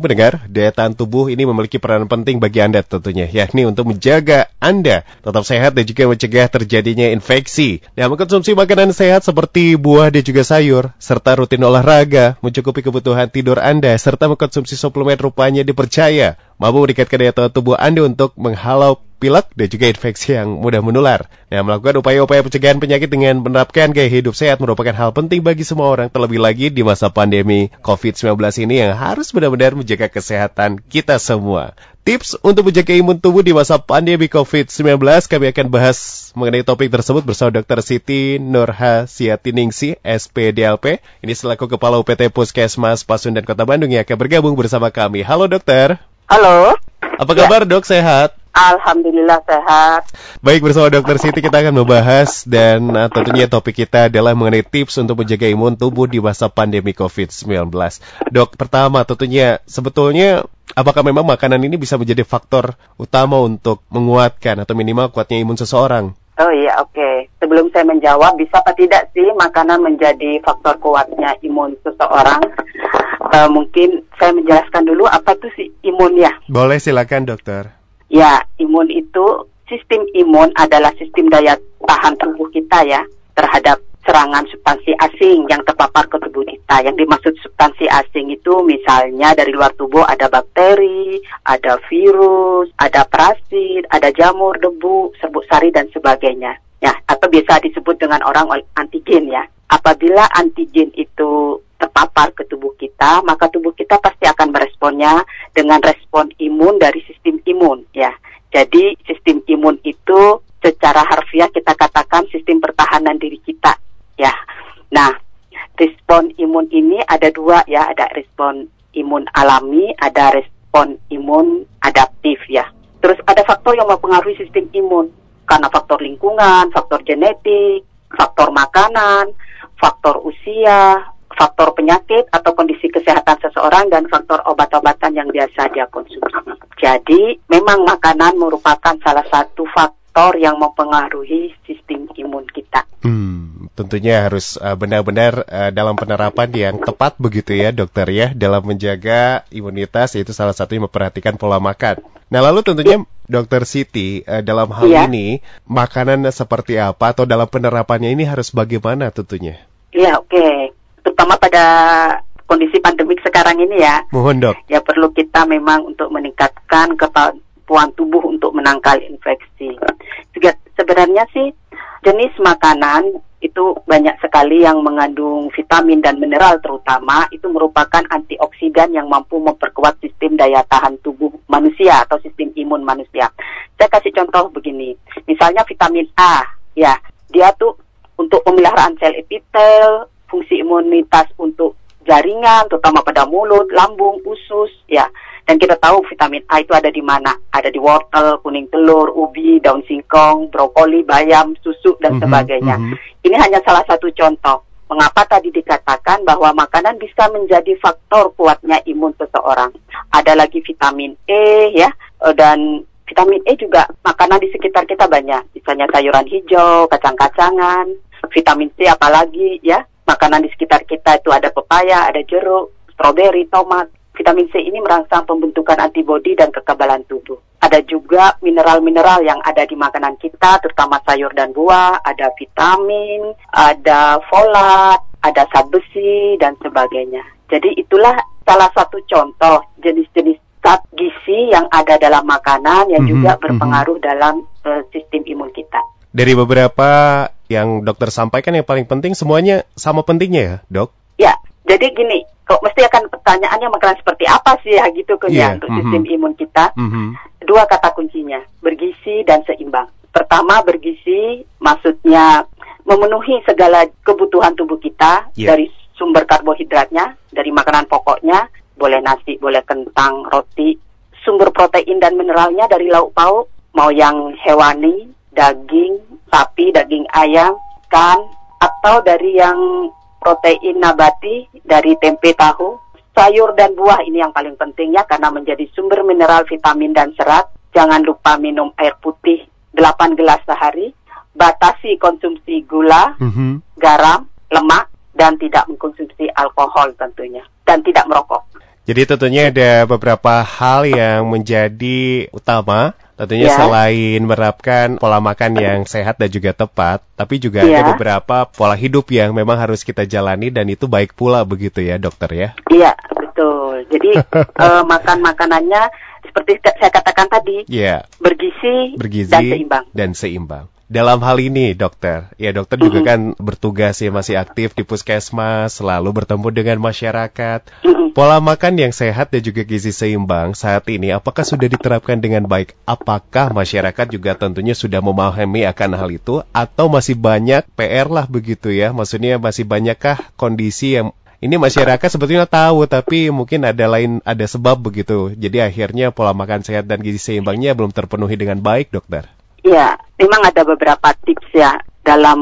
Mendengar, daya tahan tubuh ini memiliki peran penting bagi Anda tentunya, yakni untuk menjaga Anda tetap sehat dan juga mencegah terjadinya infeksi. Nah, mengkonsumsi makanan sehat seperti buah dan juga sayur, serta rutin olahraga, mencukupi kebutuhan tidur Anda, serta mengkonsumsi suplemen rupanya dipercaya mampu meningkatkan daya tahan tubuh Anda untuk menghalau pilek dan juga infeksi yang mudah menular. Nah, melakukan upaya-upaya pencegahan penyakit dengan menerapkan gaya hidup sehat merupakan hal penting bagi semua orang, terlebih lagi di masa pandemi COVID-19 ini yang harus benar-benar menjaga kesehatan kita semua. Tips untuk menjaga imun tubuh di masa pandemi COVID-19, kami akan bahas mengenai topik tersebut bersama Dr. Siti Nurha Siatiningsi, SPDLP. Ini selaku Kepala UPT Puskesmas Pasundan Kota Bandung yang akan bergabung bersama kami. Halo dokter. Halo. Apa kabar ya. dok, sehat? Alhamdulillah sehat. Baik bersama Dokter Siti kita akan membahas dan uh, tentunya topik kita adalah mengenai tips untuk menjaga imun tubuh di masa pandemi COVID-19. Dok, pertama tentunya sebetulnya apakah memang makanan ini bisa menjadi faktor utama untuk menguatkan atau minimal kuatnya imun seseorang? Oh iya, oke. Okay. Sebelum saya menjawab, bisa apa tidak sih makanan menjadi faktor kuatnya imun seseorang? Uh, mungkin saya menjelaskan dulu apa itu sih imun ya. Boleh silakan dokter. Ya, imun itu sistem imun adalah sistem daya tahan tubuh kita ya terhadap serangan substansi asing yang terpapar ke tubuh kita. Yang dimaksud substansi asing itu misalnya dari luar tubuh ada bakteri, ada virus, ada parasit, ada jamur, debu, serbuk sari dan sebagainya. Ya, atau biasa disebut dengan orang antigen ya. Apabila antigen itu terpapar ke tubuh kita, maka tubuh kita pasti akan meresponnya dengan respon imun dari sistem imun ya. Jadi sistem imun itu secara harfiah kita katakan sistem pertahanan diri kita ya. Nah, respon imun ini ada dua ya, ada respon imun alami, ada respon imun adaptif ya. Terus ada faktor yang mempengaruhi sistem imun karena faktor lingkungan, faktor genetik, faktor makanan, faktor usia, faktor penyakit atau kondisi kesehatan seseorang dan faktor obat-obatan yang biasa dia konsumsi. Jadi, memang makanan merupakan salah satu faktor yang mempengaruhi sistem imun kita. Hmm, tentunya harus uh, benar-benar uh, dalam penerapan yang tepat begitu ya, dokter ya, dalam menjaga imunitas yaitu salah satunya memperhatikan pola makan. Nah, lalu tentunya Dokter Siti, uh, dalam hal ya. ini makanan seperti apa atau dalam penerapannya ini harus bagaimana tentunya? Iya, oke. Okay terutama pada kondisi pandemik sekarang ini ya. Mohon dok. Ya perlu kita memang untuk meningkatkan kemampuan tubuh untuk menangkal infeksi. Juga sebenarnya sih jenis makanan itu banyak sekali yang mengandung vitamin dan mineral terutama itu merupakan antioksidan yang mampu memperkuat sistem daya tahan tubuh manusia atau sistem imun manusia. Saya kasih contoh begini, misalnya vitamin A, ya dia tuh untuk pemeliharaan sel epitel, fungsi imunitas untuk jaringan, terutama pada mulut, lambung, usus, ya. Dan kita tahu vitamin A itu ada di mana? Ada di wortel, kuning telur, ubi, daun singkong, brokoli, bayam, susu, dan mm -hmm, sebagainya. Mm -hmm. Ini hanya salah satu contoh. Mengapa tadi dikatakan bahwa makanan bisa menjadi faktor kuatnya imun seseorang? Ada lagi vitamin E, ya, eh, dan vitamin E juga makanan di sekitar kita banyak. Misalnya sayuran hijau, kacang-kacangan, vitamin C apalagi, ya, makanan di sekitar kita itu ada pepaya, ada jeruk, stroberi, tomat. Vitamin C ini merangsang pembentukan antibodi dan kekebalan tubuh. Ada juga mineral-mineral yang ada di makanan kita, terutama sayur dan buah, ada vitamin, ada folat, ada zat besi, dan sebagainya. Jadi itulah salah satu contoh jenis-jenis zat gizi yang ada dalam makanan yang mm -hmm, juga mhm. berpengaruh mm -hmm. dalam uh. Dari beberapa yang dokter sampaikan yang paling penting semuanya sama pentingnya ya, dok? Ya, jadi gini, kok mesti akan pertanyaannya makanan seperti apa sih ya gitu kan yeah. ya untuk mm -hmm. sistem imun kita. Mm -hmm. Dua kata kuncinya, bergizi dan seimbang. Pertama bergizi, maksudnya memenuhi segala kebutuhan tubuh kita yeah. dari sumber karbohidratnya, dari makanan pokoknya, boleh nasi, boleh kentang, roti, sumber protein dan mineralnya dari lauk pauk, mau yang hewani, daging, sapi, daging ayam, ikan, atau dari yang protein nabati dari tempe tahu, sayur dan buah ini yang paling penting ya karena menjadi sumber mineral, vitamin dan serat. Jangan lupa minum air putih 8 gelas sehari, batasi konsumsi gula, mm -hmm. garam, lemak dan tidak mengkonsumsi alkohol tentunya dan tidak merokok. Jadi tentunya ada beberapa hal yang menjadi utama Tentunya Ya. selain menerapkan pola makan yang sehat dan juga tepat, tapi juga Ya. ada beberapa pola hidup yang memang harus kita jalani dan itu baik pula begitu ya dokter ya. Iya, betul. Jadi eh, makan makanannya seperti saya katakan tadi Ya, bergizi, bergizi dan seimbang. dan seimbang. Dalam hal ini, dokter, ya dokter juga Mhm. kan bertugas ya masih aktif di puskesmas, selalu bertemu dengan masyarakat. Mm-mm. Pola makan yang sehat dan juga gizi seimbang saat ini, apakah sudah diterapkan dengan baik? Apakah masyarakat juga tentunya sudah memahami akan hal itu, atau masih banyak PR lah begitu ya? Maksudnya masih banyakkah kondisi yang ini masyarakat sebetulnya tahu, tapi mungkin ada lain ada sebab begitu. Jadi akhirnya pola makan sehat dan gizi seimbangnya belum terpenuhi dengan baik, dokter. Iya, memang ada beberapa tips ya dalam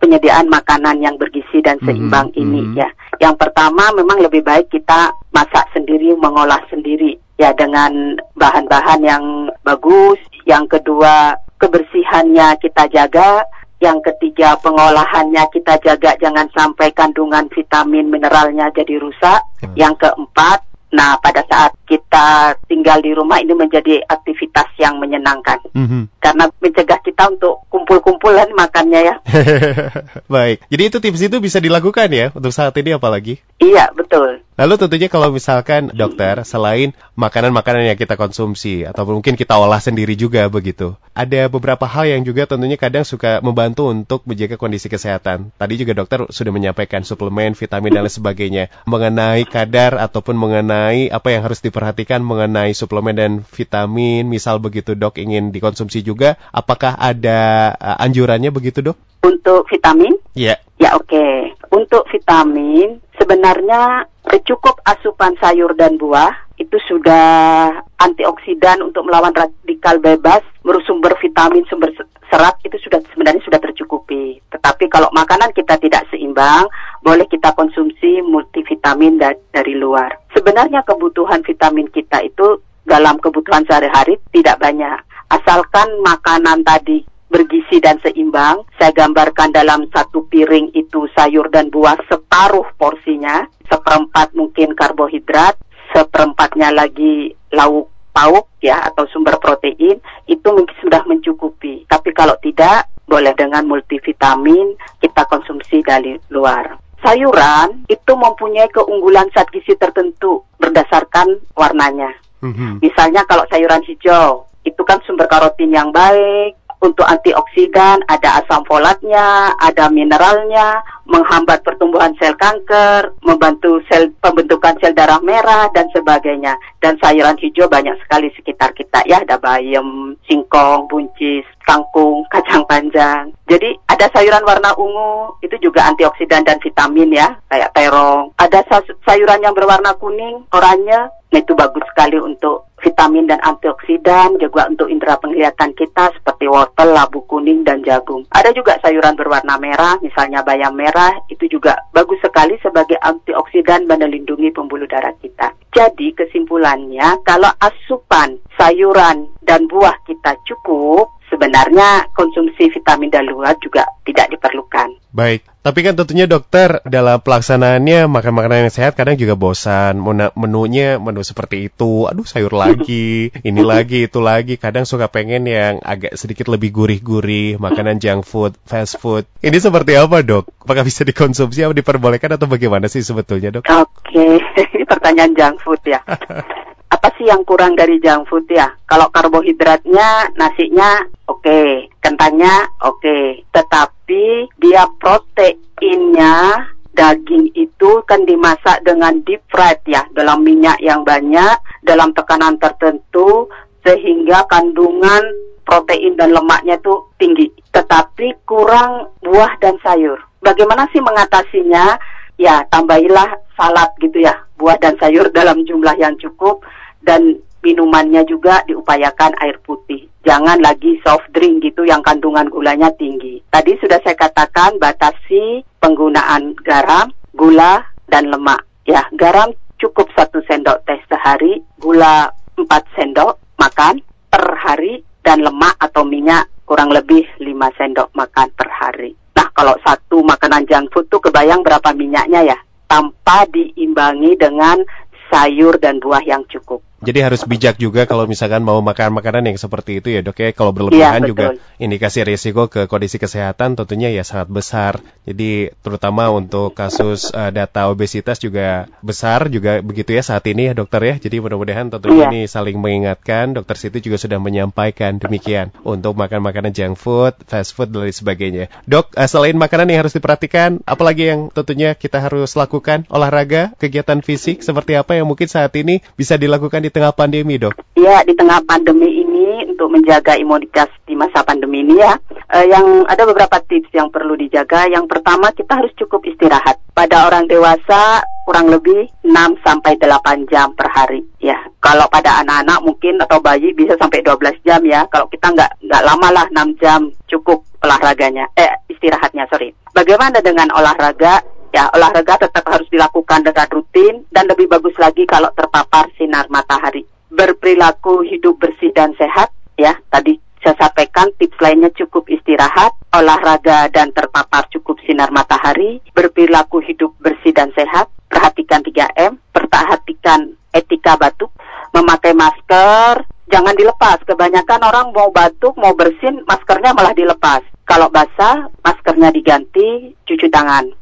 penyediaan makanan yang bergizi dan seimbang Mhm, ini mhm. ya. Yang pertama memang lebih baik kita masak sendiri, mengolah sendiri ya dengan bahan-bahan yang bagus. Yang kedua, kebersihannya kita jaga. Yang ketiga, pengolahannya kita jaga jangan sampai kandungan vitamin mineralnya jadi rusak. Hmm. Yang keempat, nah pada saat kita tinggal di rumah ini menjadi aktivitas yang menyenangkan Mhm. karena mencegah kita untuk kumpul-kumpulan makannya ya. Baik, jadi itu tips itu bisa dilakukan ya untuk saat ini apalagi? Iya, betul. Lalu tentunya kalau misalkan dokter, selain makanan-makanan yang kita konsumsi atau mungkin kita olah sendiri juga begitu, ada beberapa hal yang juga tentunya kadang suka membantu untuk menjaga kondisi kesehatan. Tadi juga dokter sudah menyampaikan suplemen, vitamin dan lain sebagainya. Mengenai kadar ataupun mengenai apa yang harus diperhatikan mengenai suplemen dan vitamin, misal begitu dok ingin dikonsumsi juga, apakah ada uh, anjurannya begitu dok? Untuk vitamin, Iya. ya oke. Untuk vitamin, sebenarnya cukup asupan sayur dan buah itu sudah antioksidan untuk melawan radikal bebas, bersumber vitamin, sumber se- serat itu sudah sebenarnya sudah tercukupi. Tetapi kalau makanan kita tidak seimbang, boleh kita konsumsi multivitamin da- dari luar. Sebenarnya kebutuhan vitamin kita itu dalam kebutuhan sehari-hari tidak banyak. Asalkan makanan tadi bergizi dan seimbang. Saya gambarkan dalam satu piring itu sayur dan buah separuh porsinya, seperempat mungkin karbohidrat, seperempatnya lagi lauk pauk ya atau sumber protein itu mungkin sudah mencukupi. Tapi kalau tidak, boleh dengan multivitamin kita konsumsi dari luar. Sayuran itu mempunyai keunggulan zat gizi tertentu berdasarkan warnanya. Mhm. Misalnya kalau sayuran hijau, itu kan sumber karotin yang baik, untuk antioksidan, ada asam folatnya, ada mineralnya, menghambat pertumbuhan sel kanker, membantu sel pembentukan sel darah merah dan sebagainya. Dan sayuran hijau banyak sekali sekitar kita ya, ada bayam, singkong, buncis, kangkung, kacang panjang. Jadi ada sayuran warna ungu itu juga antioksidan dan vitamin ya, kayak terong. Ada sa- sayuran yang berwarna kuning, oranye, nah itu bagus sekali untuk vitamin dan antioksidan, juga untuk indera penglihatan kita seperti wortel, labu kuning, dan jagung. Ada juga sayuran berwarna merah, misalnya bayam merah, itu juga bagus sekali sebagai antioksidan dan melindungi pembuluh darah kita. Jadi kesimpulannya, kalau asupan sayuran dan buah kita cukup, sebenarnya konsumsi vitamin dan luar juga tidak diperlukan. Baik, tapi kan tentunya dokter dalam pelaksanaannya makan makanan yang sehat kadang juga bosan. Menu- Menunya menu seperti itu, aduh sayur lagi, ini lagi, itu lagi. Kadang suka pengen yang agak sedikit lebih gurih-gurih, makanan junk food, fast food. Ini seperti apa dok? Apakah bisa dikonsumsi atau diperbolehkan atau bagaimana sih sebetulnya dok? Oke, pertanyaan junk food ya. Apa sih yang kurang dari junk food ya? Kalau karbohidratnya, nasinya oke, kentangnya oke, tetapi dia proteinnya daging itu kan dimasak dengan deep fried ya, dalam minyak yang banyak, dalam tekanan tertentu sehingga kandungan protein dan lemaknya itu tinggi. Tetapi kurang buah dan sayur. Bagaimana sih mengatasinya? Ya, tambahilah salad gitu ya, buah dan sayur dalam jumlah yang cukup dan minumannya juga diupayakan air putih. Jangan lagi soft drink gitu yang kandungan gulanya tinggi. Tadi sudah saya katakan batasi penggunaan garam, gula, dan lemak. Ya, garam cukup satu sendok teh sehari, gula 4 sendok makan per hari, dan lemak atau minyak kurang lebih 5 sendok makan per hari. Nah, kalau satu makanan junk food tuh kebayang berapa minyaknya ya? Tanpa diimbangi dengan sayur dan buah yang cukup. Jadi harus bijak juga kalau misalkan mau makan makanan yang seperti itu ya dok ya. Kalau berlebihan ya, juga indikasi risiko ke kondisi kesehatan tentunya ya sangat besar. Jadi terutama untuk kasus uh, data obesitas juga besar juga begitu ya saat ini ya dokter ya. Jadi mudah-mudahan tentunya ya. ini saling mengingatkan. Dokter Siti juga sudah menyampaikan demikian untuk makan makanan junk food, fast food dan lain sebagainya. Dok, uh, selain makanan yang harus diperhatikan, apalagi yang tentunya kita harus lakukan? Olahraga, kegiatan fisik seperti apa yang mungkin saat ini bisa dilakukan di di tengah pandemi, dok? Iya, di tengah pandemi ini untuk menjaga imunitas di masa pandemi ini ya, eh, yang ada beberapa tips yang perlu dijaga. Yang pertama kita harus cukup istirahat. Pada orang dewasa kurang lebih 6 sampai 8 jam per hari ya. Kalau pada anak-anak mungkin atau bayi bisa sampai 12 jam ya. Kalau kita nggak nggak lama lah 6 jam cukup olahraganya, eh istirahatnya sorry. Bagaimana dengan olahraga? Ya, olahraga tetap harus dilakukan dengan rutin dan lebih bagus lagi kalau terpapar sinar matahari. Berperilaku hidup bersih dan sehat, ya. Tadi saya sampaikan tips lainnya cukup istirahat, olahraga dan terpapar cukup sinar matahari, berperilaku hidup bersih dan sehat, perhatikan 3M, perhatikan etika batuk, memakai masker, jangan dilepas. Kebanyakan orang mau batuk, mau bersin, maskernya malah dilepas. Kalau basah, maskernya diganti, cuci tangan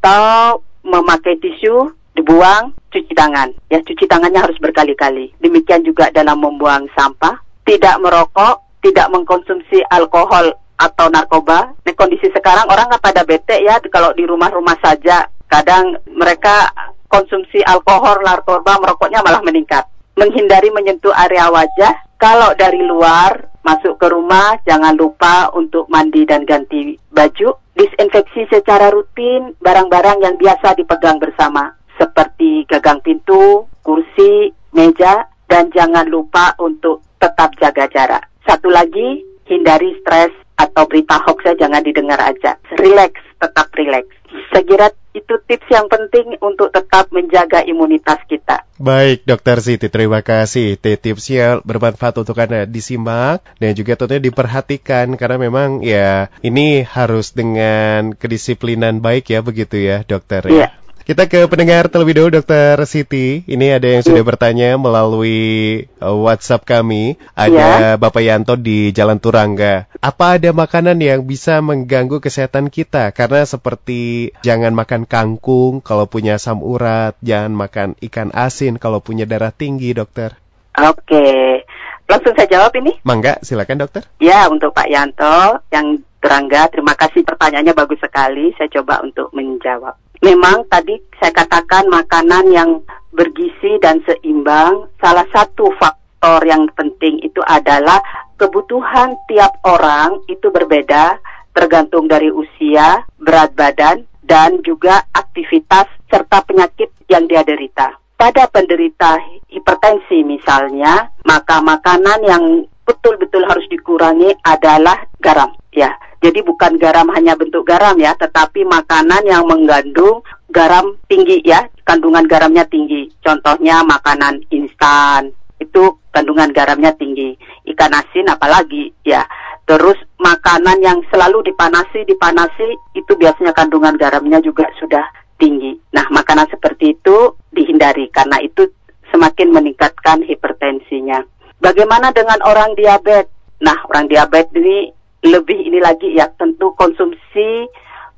atau memakai tisu dibuang, cuci tangan. Ya, cuci tangannya harus berkali-kali. Demikian juga dalam membuang sampah, tidak merokok, tidak mengkonsumsi alkohol atau narkoba. Di kondisi sekarang orang nggak pada bete ya kalau di rumah-rumah saja. Kadang mereka konsumsi alkohol, narkoba, merokoknya malah meningkat. Menghindari menyentuh area wajah. Kalau dari luar masuk ke rumah, jangan lupa untuk mandi dan ganti baju Disinfeksi secara rutin barang-barang yang biasa dipegang bersama, seperti gagang pintu, kursi, meja, dan jangan lupa untuk tetap jaga jarak. Satu lagi, hindari stres atau berita hoax jangan didengar aja. Relax, tetap relax. Kira itu tips yang penting untuk tetap menjaga imunitas kita. Baik, Dokter Siti, terima kasih. Tipsnya bermanfaat untuk Anda disimak dan juga tentunya diperhatikan karena memang ya ini harus dengan kedisiplinan baik ya begitu ya, Dokter ya. Iya. Kita ke pendengar terlebih dahulu, Dokter Siti. Ini ada yang sudah bertanya melalui uh, WhatsApp kami. Ada ya. Bapak Yanto di Jalan Turangga. Apa ada makanan yang bisa mengganggu kesehatan kita? Karena seperti jangan makan kangkung kalau punya asam urat, jangan makan ikan asin kalau punya darah tinggi, Dokter. Oke. Langsung saya jawab ini? Mangga, silakan dokter. Ya, untuk Pak Yanto yang Turangga, terima kasih pertanyaannya bagus sekali. Saya coba untuk menjawab memang tadi saya katakan makanan yang bergizi dan seimbang, salah satu faktor yang penting itu adalah kebutuhan tiap orang itu berbeda tergantung dari usia, berat badan, dan juga aktivitas serta penyakit yang dia derita. Pada penderita hipertensi misalnya, maka makanan yang betul-betul harus dikurangi adalah garam, ya jadi bukan garam hanya bentuk garam ya, tetapi makanan yang mengandung garam tinggi ya, kandungan garamnya tinggi. Contohnya makanan instan, itu kandungan garamnya tinggi. Ikan asin apalagi ya. Terus makanan yang selalu dipanasi, dipanasi itu biasanya kandungan garamnya juga sudah tinggi. Nah, makanan seperti itu dihindari karena itu semakin meningkatkan hipertensinya. Bagaimana dengan orang diabetes? Nah, orang diabetes ini lebih ini lagi ya tentu konsumsi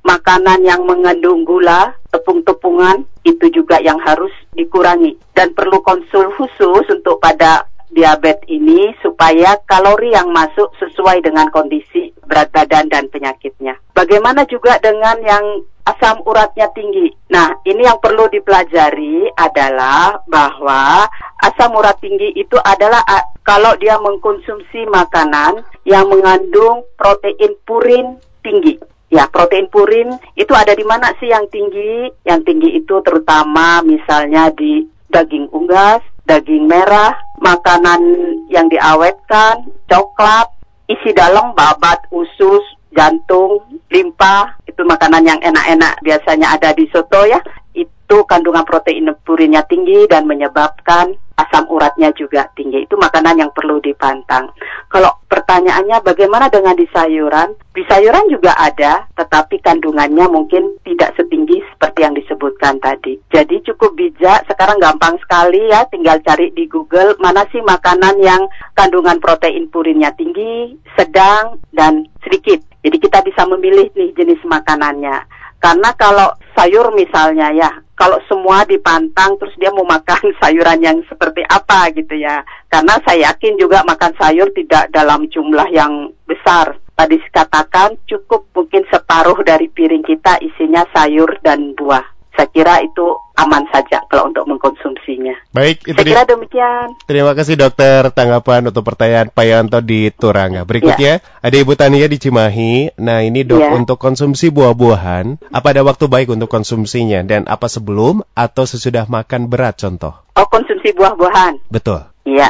makanan yang mengandung gula, tepung-tepungan itu juga yang harus dikurangi. Dan perlu konsul khusus untuk pada diabetes ini supaya kalori yang masuk sesuai dengan kondisi berat badan dan penyakitnya. Bagaimana juga dengan yang asam uratnya tinggi. Nah, ini yang perlu dipelajari adalah bahwa asam urat tinggi itu adalah kalau dia mengkonsumsi makanan yang mengandung protein purin tinggi. Ya, protein purin itu ada di mana sih yang tinggi? Yang tinggi itu terutama misalnya di daging unggas, daging merah, makanan yang diawetkan, coklat, isi dalam babat, usus, jantung, limpa, itu makanan yang enak-enak biasanya ada di soto ya. Itu kandungan protein purinnya tinggi dan menyebabkan asam uratnya juga tinggi. Itu makanan yang perlu dipantang. Kalau pertanyaannya bagaimana dengan di sayuran? Di sayuran juga ada, tetapi kandungannya mungkin tidak setinggi seperti yang disebutkan tadi. Jadi cukup bijak, sekarang gampang sekali ya, tinggal cari di Google mana sih makanan yang kandungan protein purinnya tinggi, sedang, dan sedikit. Jadi kita bisa memilih nih jenis makanannya. Karena kalau sayur misalnya ya, kalau semua dipantang terus dia mau makan sayuran yang seperti apa gitu ya. Karena saya yakin juga makan sayur tidak dalam jumlah yang besar. Tadi katakan cukup mungkin separuh dari piring kita isinya sayur dan buah saya kira itu aman saja kalau untuk mengkonsumsinya. Baik, itu saya kira demikian. Terima kasih dokter tanggapan untuk pertanyaan Pak Yanto di Turanga. Berikutnya ya. ada Ibu Tania di Cimahi. Nah ini dok ya. untuk konsumsi buah-buahan, apa ada waktu baik untuk konsumsinya dan apa sebelum atau sesudah makan berat contoh? Oh konsumsi buah-buahan. Betul. Iya,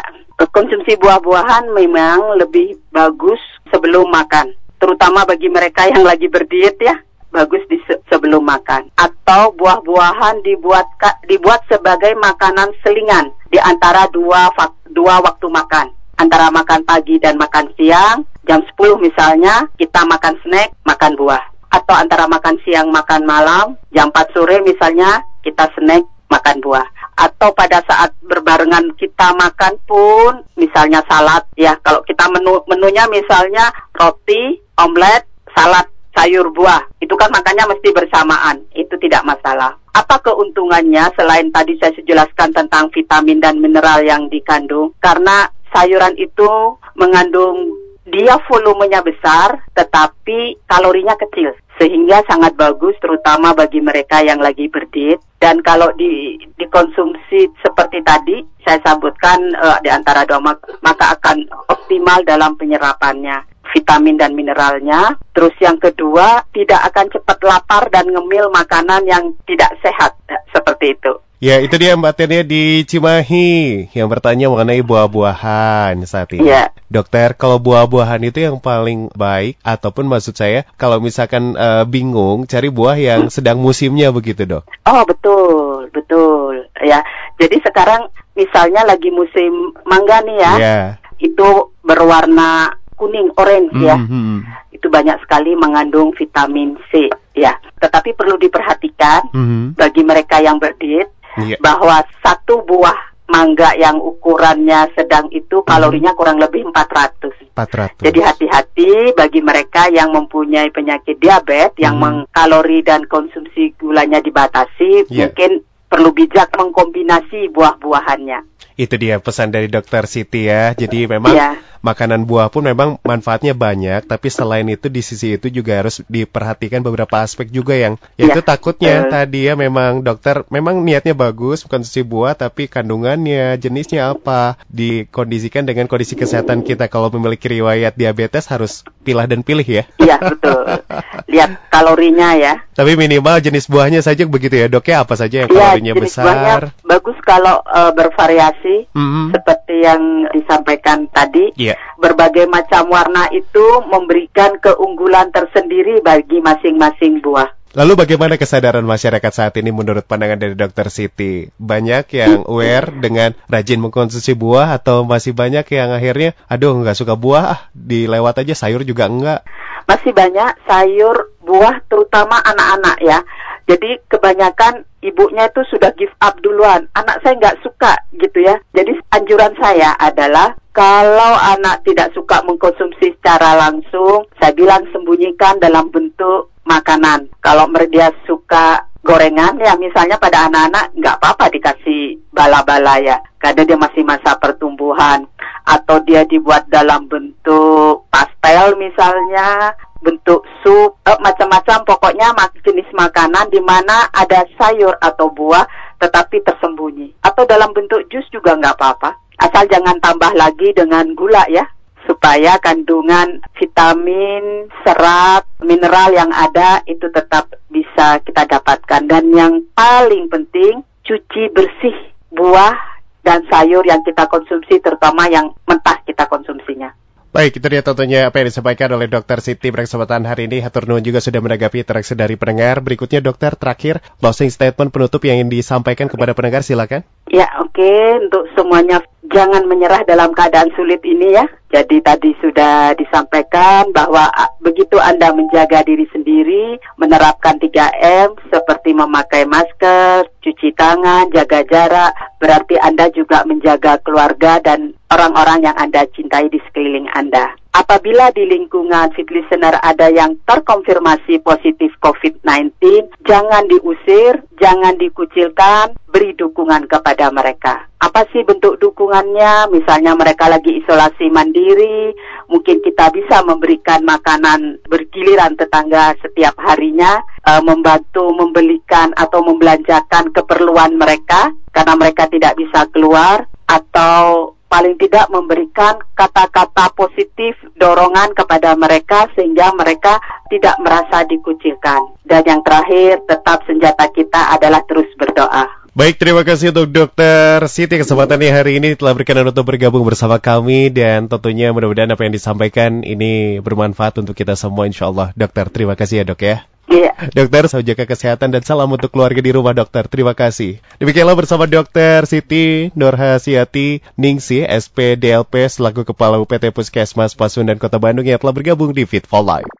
konsumsi buah-buahan memang lebih bagus sebelum makan, terutama bagi mereka yang lagi berdiet ya bagus di se sebelum makan atau buah-buahan dibuat dibuat sebagai makanan selingan. Di antara dua dua waktu makan. Antara makan pagi dan makan siang jam 10 misalnya kita makan snack makan buah. Atau antara makan siang makan malam jam 4 sore misalnya kita snack makan buah. Atau pada saat berbarengan kita makan pun misalnya salad ya. Kalau kita menu menunya misalnya roti omelet salad sayur buah. Itu kan makannya mesti bersamaan. Itu tidak masalah. Apa keuntungannya selain tadi saya jelaskan tentang vitamin dan mineral yang dikandung? Karena sayuran itu mengandung dia volumenya besar tetapi kalorinya kecil sehingga sangat bagus terutama bagi mereka yang lagi berdiet dan kalau di dikonsumsi seperti tadi saya sebutkan uh, di antara dua maka akan optimal dalam penyerapannya vitamin dan mineralnya. Terus yang kedua, tidak akan cepat lapar dan ngemil makanan yang tidak sehat seperti itu. Ya, itu dia Mbak Tania di Cimahi yang bertanya mengenai buah-buahan saat ini. Ya. Dokter, kalau buah-buahan itu yang paling baik ataupun maksud saya kalau misalkan uh, bingung cari buah yang hmm. sedang musimnya begitu, Dok. Oh, betul, betul. Ya. Jadi sekarang misalnya lagi musim mangga nih ya. Ya. Itu berwarna kuning, orange ya. mm -hmm. Itu banyak sekali mengandung vitamin C ya. Tetapi perlu diperhatikan mm -hmm. bagi mereka yang berdiet yeah. bahwa satu buah mangga yang ukurannya sedang itu kalorinya kurang lebih 400. 400. Jadi hati-hati bagi mereka yang mempunyai penyakit diabetes yang hmm. mengkalori dan konsumsi gulanya dibatasi, yeah. mungkin perlu bijak mengkombinasi buah-buahannya. Itu dia pesan dari dokter Siti ya. Jadi memang yeah makanan buah pun memang manfaatnya banyak, tapi selain itu di sisi itu juga harus diperhatikan beberapa aspek juga yang yaitu ya, takutnya uh, tadi ya memang dokter memang niatnya bagus konsumsi buah tapi kandungannya jenisnya apa dikondisikan dengan kondisi kesehatan kita kalau memiliki riwayat diabetes harus pilah dan pilih ya. Iya betul. Lihat kalorinya ya. Tapi minimal jenis buahnya saja begitu ya dok ya apa saja yang iya, kalorinya ya, jenis besar. Buahnya bagus kalau uh, bervariasi mm -hmm. seperti yang disampaikan tadi. Yeah. Berbagai macam warna itu memberikan keunggulan tersendiri bagi masing-masing buah. Lalu bagaimana kesadaran masyarakat saat ini menurut pandangan dari Dokter Siti? Banyak yang aware dengan rajin mengkonsumsi buah atau masih banyak yang akhirnya, aduh nggak suka buah, ah, dilewat aja sayur juga enggak? Masih banyak sayur, buah, terutama anak-anak ya. Jadi kebanyakan ibunya itu sudah give up duluan. Anak saya nggak suka gitu ya. Jadi anjuran saya adalah kalau anak tidak suka mengkonsumsi secara langsung, saya bilang sembunyikan dalam bentuk makanan. Kalau dia suka gorengan ya misalnya pada anak-anak nggak apa-apa dikasih bala-bala ya karena dia masih masa pertumbuhan atau dia dibuat dalam bentuk pastel misalnya bentuk sup eh, macam-macam pokoknya jenis makanan di mana ada sayur atau buah tetapi tersembunyi atau dalam bentuk jus juga nggak apa-apa Asal jangan tambah lagi dengan gula ya, supaya kandungan vitamin, serat, mineral yang ada itu tetap bisa kita dapatkan. Dan yang paling penting, cuci bersih buah dan sayur yang kita konsumsi, terutama yang mentah kita konsumsinya. Baik, itu dia tentunya apa yang disampaikan oleh Dokter Siti pada kesempatan hari ini. Hatur Nuhun juga sudah menanggapi interaksi dari pendengar. Berikutnya dokter terakhir closing statement penutup yang ingin disampaikan kepada pendengar silakan. Ya, oke untuk semuanya jangan menyerah dalam keadaan sulit ini ya. Jadi tadi sudah disampaikan bahwa begitu Anda menjaga diri sendiri, menerapkan 3M seperti memakai masker, cuci tangan, jaga jarak, berarti Anda juga menjaga keluarga dan orang-orang yang Anda cintai di sekeliling Anda. Apabila di lingkungan fit listener ada yang terkonfirmasi positif COVID-19, jangan diusir, jangan dikucilkan, beri dukungan kepada mereka. Apa sih bentuk dukungannya? Misalnya mereka lagi isolasi mandiri, mungkin kita bisa memberikan makanan bergiliran tetangga setiap harinya, e, membantu membelikan atau membelanjakan keperluan mereka karena mereka tidak bisa keluar atau paling tidak memberikan kata-kata positif dorongan kepada mereka sehingga mereka tidak merasa dikucilkan. Dan yang terakhir, tetap senjata kita adalah terus berdoa. Baik, terima kasih untuk Dokter Siti kesempatannya hari ini telah berkenan untuk bergabung bersama kami dan tentunya mudah-mudahan apa yang disampaikan ini bermanfaat untuk kita semua insya Allah. Dokter, terima kasih ya dok ya. Iya. Dokter, selalu jaga kesehatan dan salam untuk keluarga di rumah dokter. Terima kasih. Demikianlah bersama Dokter Siti Nurhasiati Ningsi, SPDLP selaku Kepala UPT Puskesmas Pasundan Kota Bandung yang telah bergabung di Fit for Life.